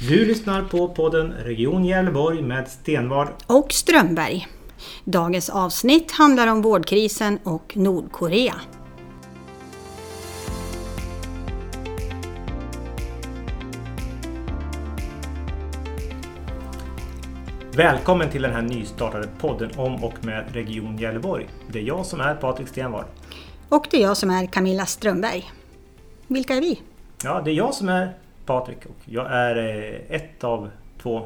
Du lyssnar på podden Region Gävleborg med Stenvard och Strömberg. Dagens avsnitt handlar om vårdkrisen och Nordkorea. Välkommen till den här nystartade podden om och med Region Gävleborg. Det är jag som är Patrik Stenvard. Och det är jag som är Camilla Strömberg. Vilka är vi? Ja, det är jag som är Patrik och jag är eh, ett av två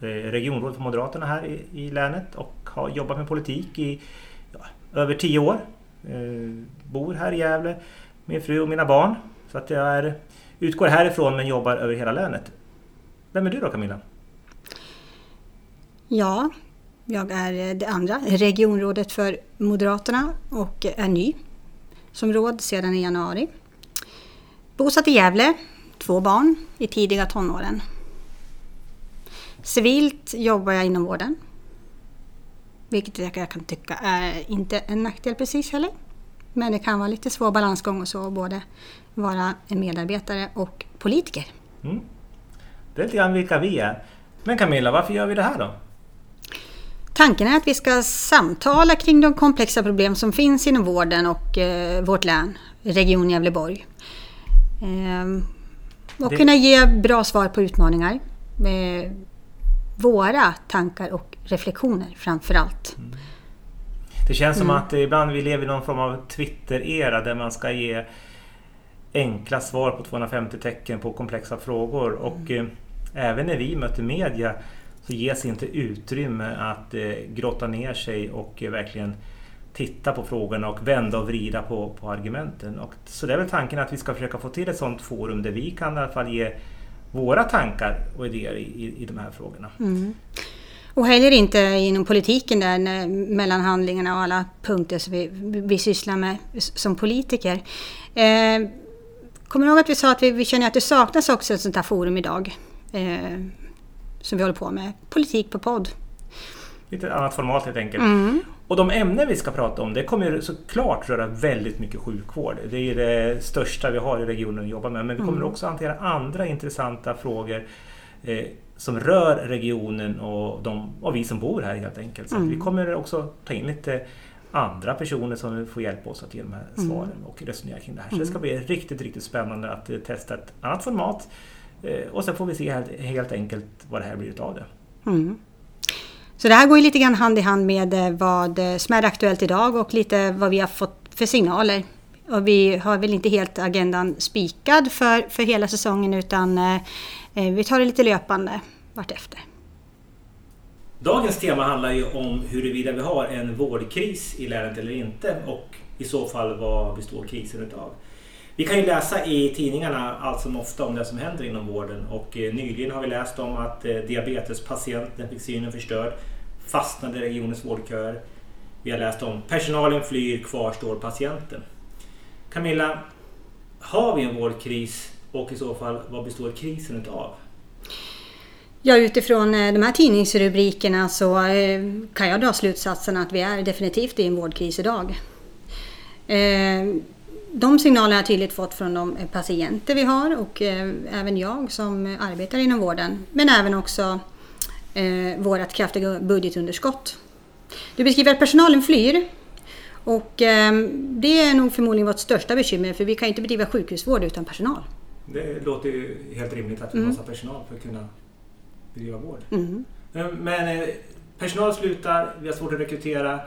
eh, regionråd för Moderaterna här i, i länet och har jobbat med politik i ja, över tio år. Eh, bor här i Gävle, min fru och mina barn. Så att jag är, utgår härifrån men jobbar över hela länet. Vem är du då Camilla? Ja, jag är det andra regionrådet för Moderaterna och är ny som råd sedan i januari. Bosatt i Gävle, två barn i tidiga tonåren. Civilt jobbar jag inom vården. Vilket jag kan tycka är inte en nackdel precis heller. Men det kan vara lite svår balansgång och så, både vara en medarbetare och politiker. Mm. Det är lite grann vilka vi är. Men Camilla, varför gör vi det här då? Tanken är att vi ska samtala kring de komplexa problem som finns inom vården och eh, vårt län, Region Gävleborg. Eh, och det... kunna ge bra svar på utmaningar. Med våra tankar och reflektioner framför allt. Mm. Det känns som mm. att ibland vi lever i någon form av Twitter-era där man ska ge enkla svar på 250 tecken på komplexa frågor. Och mm. eh, även när vi möter media så ges inte utrymme att eh, grotta ner sig och eh, verkligen titta på frågorna och vända och vrida på, på argumenten. Och, så det är väl tanken att vi ska försöka få till ett sådant forum där vi kan i alla fall ge våra tankar och idéer i, i, i de här frågorna. Mm. Och heller inte inom politiken där mellan handlingarna och alla punkter som vi, vi sysslar med som politiker. Eh, kommer du ihåg att vi sa att vi, vi känner att det saknas också ett sånt här forum idag? Eh, som vi håller på med. Politik på podd. Lite annat format helt enkelt. Mm. Och de ämnen vi ska prata om det kommer såklart röra väldigt mycket sjukvård. Det är det största vi har i regionen att jobba med. Men vi kommer mm. också hantera andra intressanta frågor eh, som rör regionen och, de, och vi som bor här helt enkelt. Så mm. vi kommer också ta in lite andra personer som får hjälpa oss att ge de här mm. svaren och resonera kring det här. Så det ska mm. bli riktigt, riktigt spännande att eh, testa ett annat format. Eh, och sen får vi se helt, helt enkelt vad det här blir utav det. Mm. Så det här går ju lite grann hand i hand med eh, vad eh, som är aktuellt idag och lite vad vi har fått för signaler. Och vi har väl inte helt agendan spikad för, för hela säsongen utan eh, eh vi tar det lite löpande vartefter. Dagens tema handlar ju om huruvida vi har en vårdkris i länet eller inte och i så fall vad består krisen utav? Vi kan ju läsa i tidningarna allt som ofta om det som händer inom vården och eh, nyligen har vi läst om att eh, diabetespatienten fick synen förstörd, fastnade i regionens vårdköer. Vi har läst om personalen flyr, kvar står patienten. Camilla, har vi en vårdkris och i så fall vad består krisen av? Ja, utifrån eh, de här tidningsrubrikerna så kan jag dra slutsatsen att vi är definitivt i en vårdkris idag de signalerna har jag tydligt fått från de patienter vi har och eh, även jag som arbetar inom vården. Men även också eh, vårt kraftiga budgetunderskott. Du beskriver att personalen flyr. Och eh, det är nog förmodligen vårt största bekymmer för vi kan inte bedriva sjukhusvård utan personal. Det låter ju helt rimligt att vi mm. måste ha personal för att kunna bedriva vård. Mm. Men eh, personal slutar, vi har svårt att rekrytera.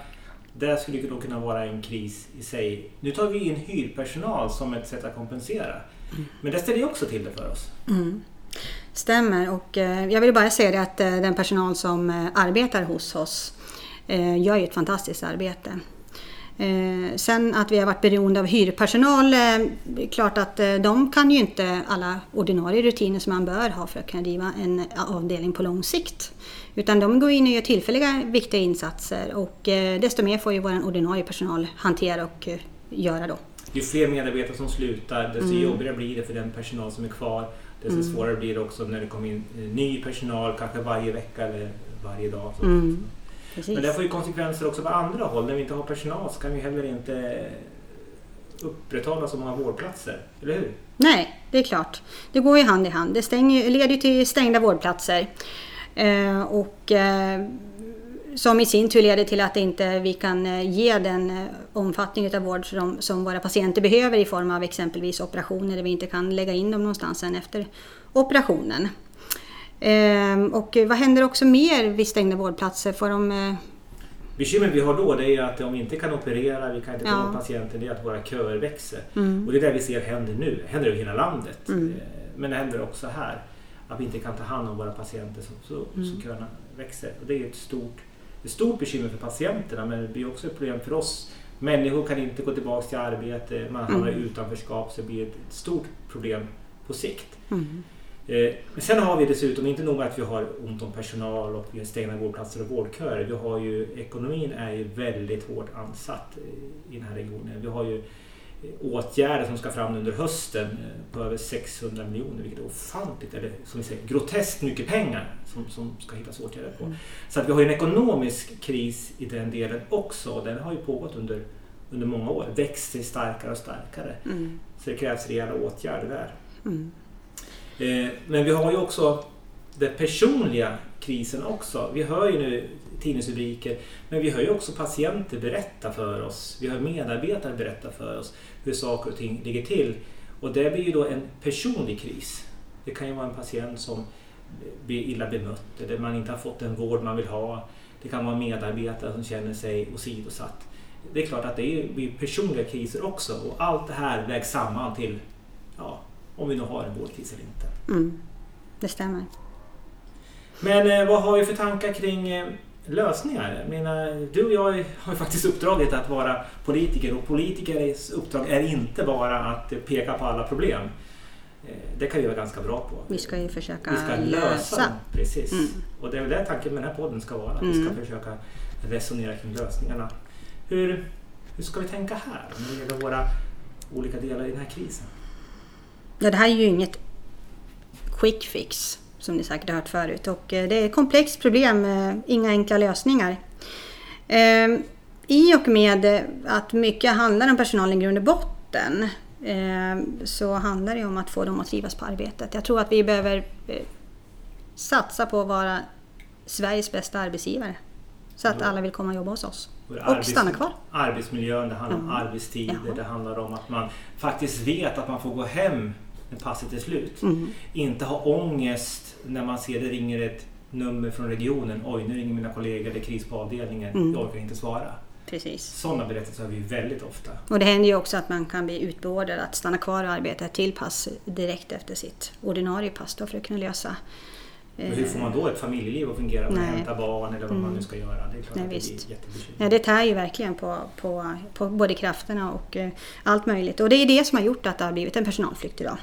Det skulle då kunna vara en kris i sig. Nu tar vi in hyrpersonal som ett sätt att kompensera. Mm. Men det ställer ju också till det för oss. Mm. Stämmer och eh, jag vill bara säga det att eh, den personal som eh, arbetar hos oss gör ju ett fantastiskt arbete. Sen att vi har varit beroende av hyrpersonal, är klart att de kan ju inte alla ordinarie rutiner som man bör ha för att kunna driva en avdelning på lång sikt. Utan de går in och gör tillfälliga viktiga insatser och eh, desto mer får ju vår ordinarie personal hantera och eh, göra då. Ju fler medarbetare som slutar desto mm. jobbigare blir det för den personal som är kvar. Desto mm. svårare blir det också när det kommer in eh, ny personal, kanske varje vecka eller varje dag. Mm. Men det får ju konsekvenser också på andra håll. När vi inte har personal så kan vi heller inte upprätthålla så många vårdplatser, eller hur? Nej, det är klart. Det går ju hand i hand. Det stänger, leder till stängda vårdplatser. Eh, och eh, som i sin tur leder till att inte vi kan eh, ge den eh, omfattning av vård som, som, våra patienter behöver i form av exempelvis operationer där vi inte kan lägga in dem någonstans sen efter operationen. Eh, och vad händer också mer vid stängda vårdplatser? Får de, eh... Bekymret vi har då det är att om vi inte kan operera, vi kan inte ta ja. patienter, det är att våra köer växer. Mm. Och det är det vi ser händer nu, det händer över hela landet. Mm. Men det händer också här. Att vi inte kan ta hand om våra patienter så, så, mm. så köerna växer. Och det är ett stort ett stort bekymmer för patienterna men det blir också ett problem för oss. Människor kan inte gå tillbaka till arbete, man hamnar i mm. utanförskap så det blir ett stort problem på sikt. Eh, men sen har vi dessutom, inte nog med att vi har ont om personal och vi har stängda vårdplatser och vårdköer. Vi har ju, ekonomin är ju väldigt hårt ansatt i den här regionen. Vi har ju åtgärder som ska fram under hösten eh, på över 600 miljoner, vilket är ofantligt, eller som vi säger, groteskt mycket pengar som, som ska hittas åtgärder på. Mm. Så att vi har en ekonomisk kris i den delen också och den har ju pågått under, under många år, växt sig starkare och starkare. Mm. Så det krävs rejäla åtgärder där. Mm. Eh, men vi har ju också den personliga krisen också. Vi hör ju nu tidningsrubriker. Men vi hör ju också patienter berätta för oss. Vi hör medarbetare berätta för oss hur saker och ting ligger till. Och det blir ju då en personlig kris. Det kan ju vara en patient som blir illa bemött eller man inte har fått den vård man vill ha. Det kan vara medarbetare som känner sig åsidosatt. Det är klart att det blir personliga kriser också och allt det här vägs samman till om vi nu har en vårdkris eller inte. Mm, det stämmer. Men eh, vad har vi för tankar kring eh, lösningar. Menar, du och jag har ju faktiskt uppdraget att vara politiker och politikers uppdrag är inte bara att peka på alla problem. Eh, det kan vi vara ganska bra på. Vi ska ju försöka vi ska lösa. lösa. Precis. Mm. Och det är väl det tanken med den här podden ska vara. Att mm. vi ska mm. försöka resonera kring lösningarna. Hur, hur ska vi tänka här när det gäller våra olika delar i den här krisen? Det här är ju inget quick fix som ni säkert har hört förut. Och eh, det är ett komplext problem, inga enkla lösningar. Ehm, I och med att mycket handlar om personalen i grund och botten så handlar det om att få dem att trivas på arbetet. Jag tror att vi behöver eh, satsa på att vara Sveriges bästa arbetsgivare. Så att alla vill komma och jobba hos oss. Och stanna kvar. Arbetsmiljön, det handlar om mm. arbetstider, Jaha. det handlar om att man faktiskt vet att man får gå hem passet är slut. Mm. Inte ha ångest när man ser det ringer ett nummer från regionen. Oj, nu ringer mina kollegor, det är kris på avdelningen. Mm. Jag orkar inte svara. Precis. Sådana berättelser har vi väldigt ofta. Och det händer ju också att man kan bli utbeordrad att stanna kvar och arbeta till pass direkt efter sitt ordinarie pass då för att kunna lösa men hur får man då ett familjeliv att fungera? Med att hämta barn eller vad mm. man nu ska göra. Det är klart Nej, att det visst. blir Ja, det tär ju verkligen på, på, på både krafterna och uh, allt möjligt. Och det är det som har gjort att det har blivit en personalflykt idag.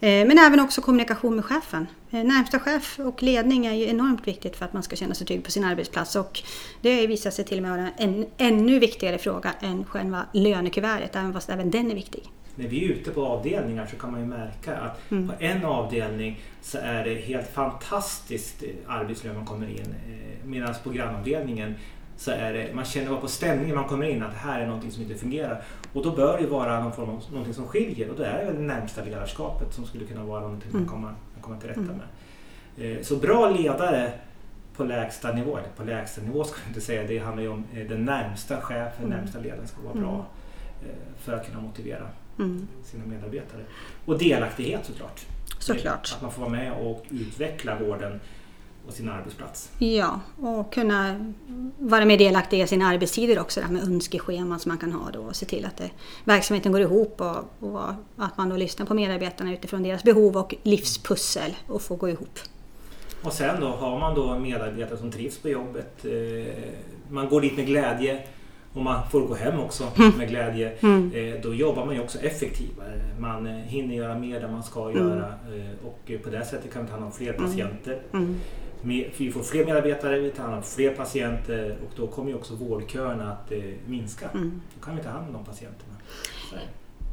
Eh, men även också kommunikation med chefen. Eh, närmsta chef och ledning är ju enormt viktigt för att man ska känna sig trygg på sin arbetsplats och det visat sig till och med vara en ännu viktigare fråga än själva lönekuvertet, även fast även den är viktig. När vi är ute på avdelningar så kan man ju märka att mm. på en avdelning så är det helt fantastiskt arbetslön man kommer in eh, medan på grannavdelningen så är det, man känner bara på stämningen man kommer in att det här är någonting som inte fungerar. Och då bör det vara någon form av, någonting som skiljer och det är väl det närmsta ledarskapet som skulle kunna vara någonting man mm. kommer, man kommer till rätta mm. med. Eh, så bra ledare på lägsta nivå, eller på lägsta nivå ska jag inte säga, det handlar ju om eh, den närmsta chefen, mm. närmsta ledaren ska vara bra mm. eh, för att kunna motivera mm. sina medarbetare. Och delaktighet såklart. Såklart. Att man får vara med och utveckla vården på sin arbetsplats. Ja, och kunna vara mer delaktig i sina arbetstider också, med önskescheman som man kan ha då och se till att det, verksamheten går ihop och, och, att man då lyssnar på medarbetarna utifrån deras behov och livspussel och får gå ihop. Och sen då har man då medarbetare som trivs på jobbet, eh, man går dit med glädje och man får gå hem också mm. med glädje. Mm. Eh, då jobbar man ju också effektivare. Man eh, hinner göra mer där man ska mm. göra och på det sättet kan vi ta hand om fler mm. patienter. Mm vi får fler medarbetare, vi tar hand om fler patienter och då kommer ju också vårdköerna att eh, minska. Mm. Då kan vi ta hand om de patienterna.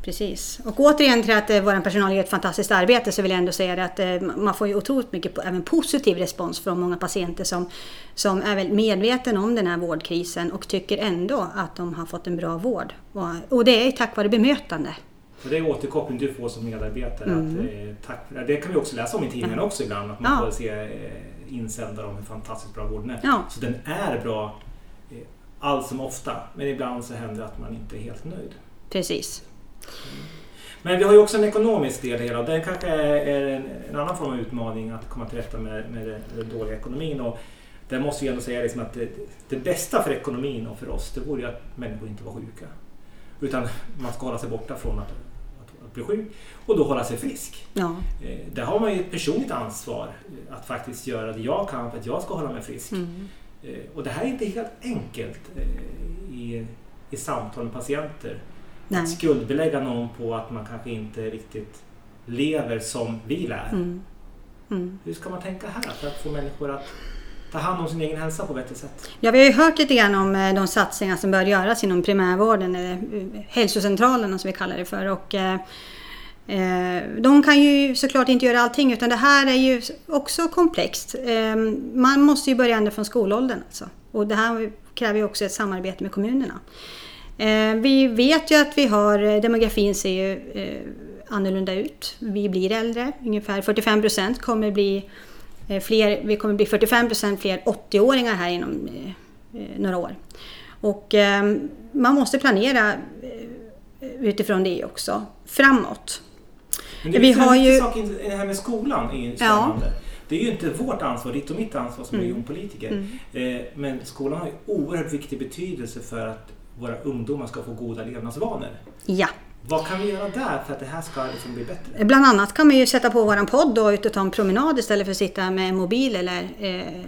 Precis. Och återigen till att eh, vår personal gör ett fantastiskt arbete så vill jag ändå säga att eh, man får ju otroligt mycket även positiv respons från många patienter som, som är väl medvetna om den här vårdkrisen och tycker ändå att de har fått en bra vård. Och, och det är tack vare bemötande. Och det är återkoppling du får som medarbetare. Mm. Att, eh, tack det. kan vi också läsa om i tidningen också ibland. Att man Ja. får se eh, insändare om hur fantastiskt bra vården är. Ja. Så den är bra eh, allt som ofta. Men ibland så händer det att man inte är helt nöjd. Precis. Men vi har ju också en ekonomisk del i det hela och den kanske är en, en annan form av utmaning att komma till rätta med, med den, dåliga ekonomin. Och där måste vi ändå säga liksom att det, det bästa för ekonomin och för oss det vore ju att människor inte var sjuka. Utan man ska hålla sig borta från att bli sjuk och då hålla sig frisk. Ja. Eh, Där har man ju ett personligt ansvar att faktiskt göra det jag kan för att jag ska hålla mig frisk. Mm. Eh, Och det här är inte helt enkelt eh, i, i samtal med patienter. Nej. Att skuldbelägga någon på att man kanske inte riktigt lever som vi lär. Mm. Mm. Hur ska man tänka här för att få människor att ta hand om sin egen hälsa på ett bättre sätt? Ja, vi har ju hört lite grann om eh, de satsningar som bör göras inom primärvården, eller eh, hälsocentralerna som vi kallar det för. Och, eh, de kan ju såklart inte göra allting utan det här är ju också komplext. Ehm, man måste ju börja ända från skolåldern alltså. Och det här kräver ju också ett samarbete med kommunerna. Ehm, vi vet ju att vi har, demografin ser ju annorlunda ut. Vi blir äldre, ungefär 45 procent kommer bli fler, vi kommer bli 45 procent fler 80-åringar här inom eh, eh, några år. Och eh, man måste planera eh, utifrån det också, framåt. Men det Vi har ju- sak det här med skolan är ju spännande. Det är ju inte vårt ansvar, ditt och mitt ansvar som Mm. regionpolitiker. Eh, Men skolan har ju oerhört viktig betydelse för att våra ungdomar ska få goda levnadsvanor. Ja, vad kan vi göra där för att det här ska liksom bli bättre? bland annat kan man ju sätta på våran podd och ut och ta en promenad istället för att sitta med mobil eller eh,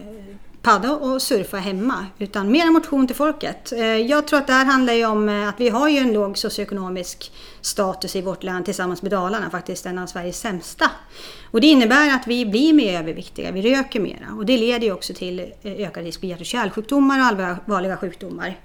padda och surfa hemma. Utan mer motion till folket. Eh, jag tror att det här handlar ju om eh, att vi har ju en låg socioekonomisk status i vårt land tillsammans med Dalarna, faktiskt en av Sveriges sämsta. Och det innebär att vi blir mer överviktiga, vi röker mera och det leder ju också till eh, ökad risk för hjärt och kärlsjukdomar och allvarliga sjukdomar.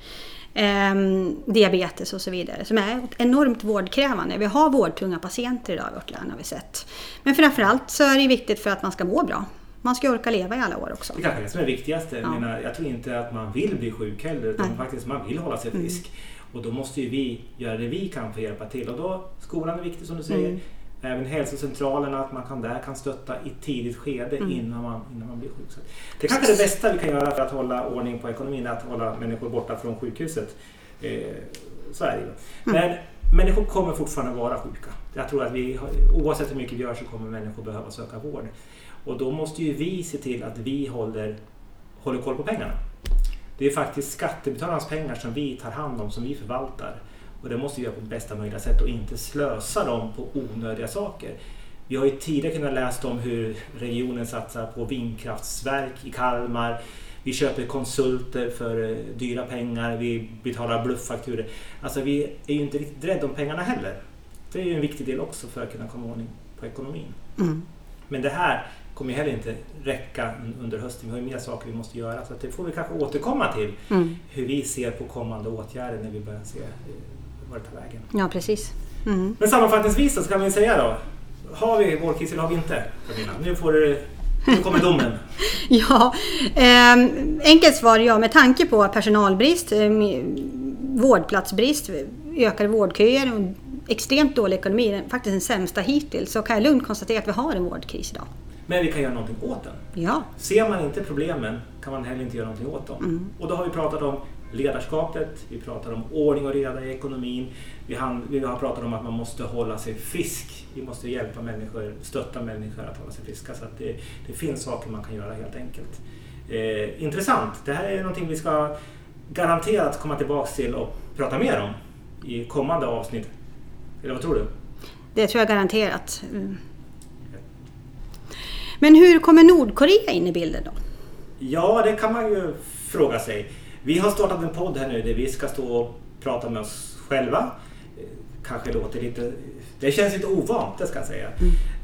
Ehm, diabetes och så vidare som är enormt vårdkrävande. Vi har vårdtunga patienter idag i vårt land har vi sett. Men framförallt så är det viktigt för att man ska må bra. Man ska orka leva i alla år också. Det kanske är det som är det viktigaste. Ja. Jag, menar, jag tror inte att man vill bli sjuk heller utan Nej. faktiskt man vill hålla sig Mm. frisk. Och då måste ju vi göra det vi kan för att hjälpa till. Och då, skolan är viktig som du säger. Mm. Även hälsocentralerna, att man kan där kan stötta i tidigt skede Mm. innan, man, innan man blir sjuk. Så det är kanske är det bästa vi kan göra för att hålla ordning på ekonomin, att hålla människor borta från sjukhuset. Eh, så är det ju. Men människor kommer fortfarande vara sjuka. Jag tror att vi, oavsett hur mycket vi gör så kommer människor behöva söka vård. Och då måste ju vi se till att vi håller, håller koll på pengarna. Det är faktiskt skattebetalarnas pengar som vi tar hand om, som vi förvaltar. Och det måste vi göra på bästa möjliga sätt och inte slösa dem på onödiga saker. Vi har ju tidigare kunnat läsa om hur regionen satsar på vindkraftsverk i Kalmar. Vi köper konsulter för eh, dyra pengar, vi betalar blufffakturer. Alltså vi är ju inte riktigt rädda om pengarna heller. Det är ju en viktig del också för att kunna komma ordning på ekonomin. Mm. Men det här kommer ju heller inte räcka un- under hösten. Vi har ju mer saker vi måste göra. Så det får vi kanske återkomma till. Mm. Hur vi ser på kommande åtgärder när vi börjar se vart det tar vägen. Ja, precis. Mm. Men sammanfattningsvis så kan vi säga då. Har vi vårdkris eller har vi inte? Camilla? Nu får du... Nu kommer domen. Ja, eh, enkelt svar ja. Med tanke på personalbrist, eh, vårdplatsbrist, ökade vårdköer och extremt dålig ekonomi, faktiskt den sämsta hittills, så kan jag lugnt konstatera att vi har en vårdkris idag. Men vi kan göra någonting åt den. Ja, Ser man inte problemen kan man heller inte göra någonting åt dem. Mm. Och då har vi pratat om ledarskapet, vi pratar om ordning och reda i ekonomin. Vi, har pratat om att man måste hålla sig frisk. Vi måste hjälpa människor, stötta människor att hålla sig friska. Så det, det finns saker man kan göra helt enkelt. Eh, intressant. Det här är någonting vi ska garanterat komma tillbaks till och prata mer om i kommande avsnitt. Eller vad tror du? det tror jag garanterat. Mm. Men hur kommer Nordkorea in i bilden då? Ja, det kan man ju fråga sig. Vi har startat en podd här nu där vi ska stå och prata med oss själva. Kanske låter lite... Det känns lite ovant, det ska jag säga.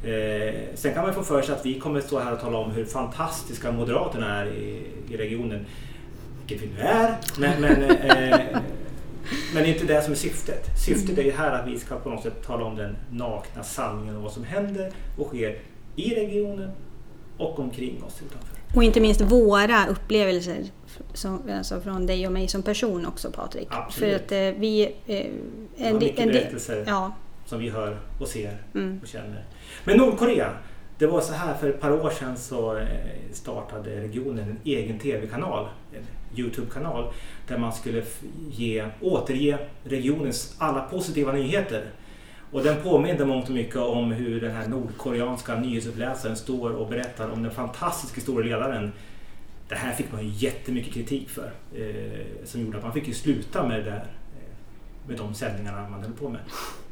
Eh, sen kan man få för sig att vi kommer stå här och tala om hur fantastiska Moderaterna är i, i regionen. Vilket vi nu är. Men, men, eh, men det är inte det som är syftet. Syftet är ju här att vi ska på något sätt tala om den nakna sanningen om vad som händer och sker i regionen och omkring oss utanför. Och inte minst våra upplevelser som, alltså från dig och mig som person också Patrik. Absolut. För att eh, vi... Eh, del- berättelser. ja, som vi hör och ser Mm. och känner. Men Nordkorea, det var så här för ett par år sedan så eh, startade regionen en egen tv-kanal, en Youtube-kanal, där man skulle ge, återge regionens alla positiva nyheter. Och den påminner mångt och mycket om hur den här nordkoreanska nyhetsuppläsaren står och berättar om den fantastiska stora ledaren. Det här fick man ju jättemycket kritik för. Eh, som gjorde att man fick ju sluta med det eh, med de sändningarna man höll på med.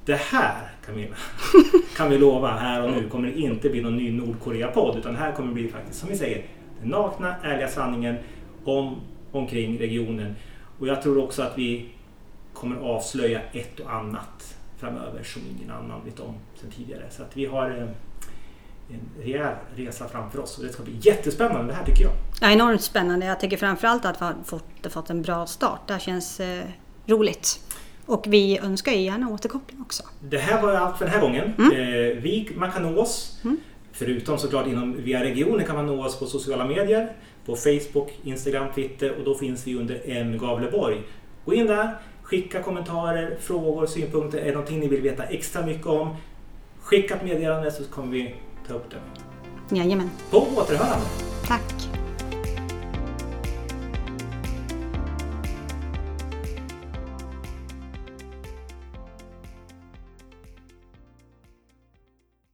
Det här Camilla, kan vi lova här och nu kommer det inte bli någon ny Nordkorea-podd utan här kommer det bli faktiskt som vi säger den nakna, ärliga sanningen om, omkring regionen. Och jag tror också att vi kommer avslöja ett och annat framöver som ingen annan vet om sedan tidigare. Så att vi har eh, en rejäl resa framför oss och det ska bli jättespännande det här tycker jag. Ja, enormt spännande. Jag tycker framförallt att vi har fått, fått en bra start. Det här känns eh, roligt. Och vi önskar er gärna återkoppling också. Det här var allt för den här gången. Eh, vi, man kan nå oss, förutom såklart inom, via regionen kan man nå oss på sociala medier. På Facebook, Instagram, Twitter och då finns vi under M Gavleborg. Gå in där, skicka kommentarer, frågor, synpunkter. Är det någonting ni vill veta extra mycket om? Skicka ett meddelande så kommer vi ta upp det. Jajamän. På återhörande! Tack.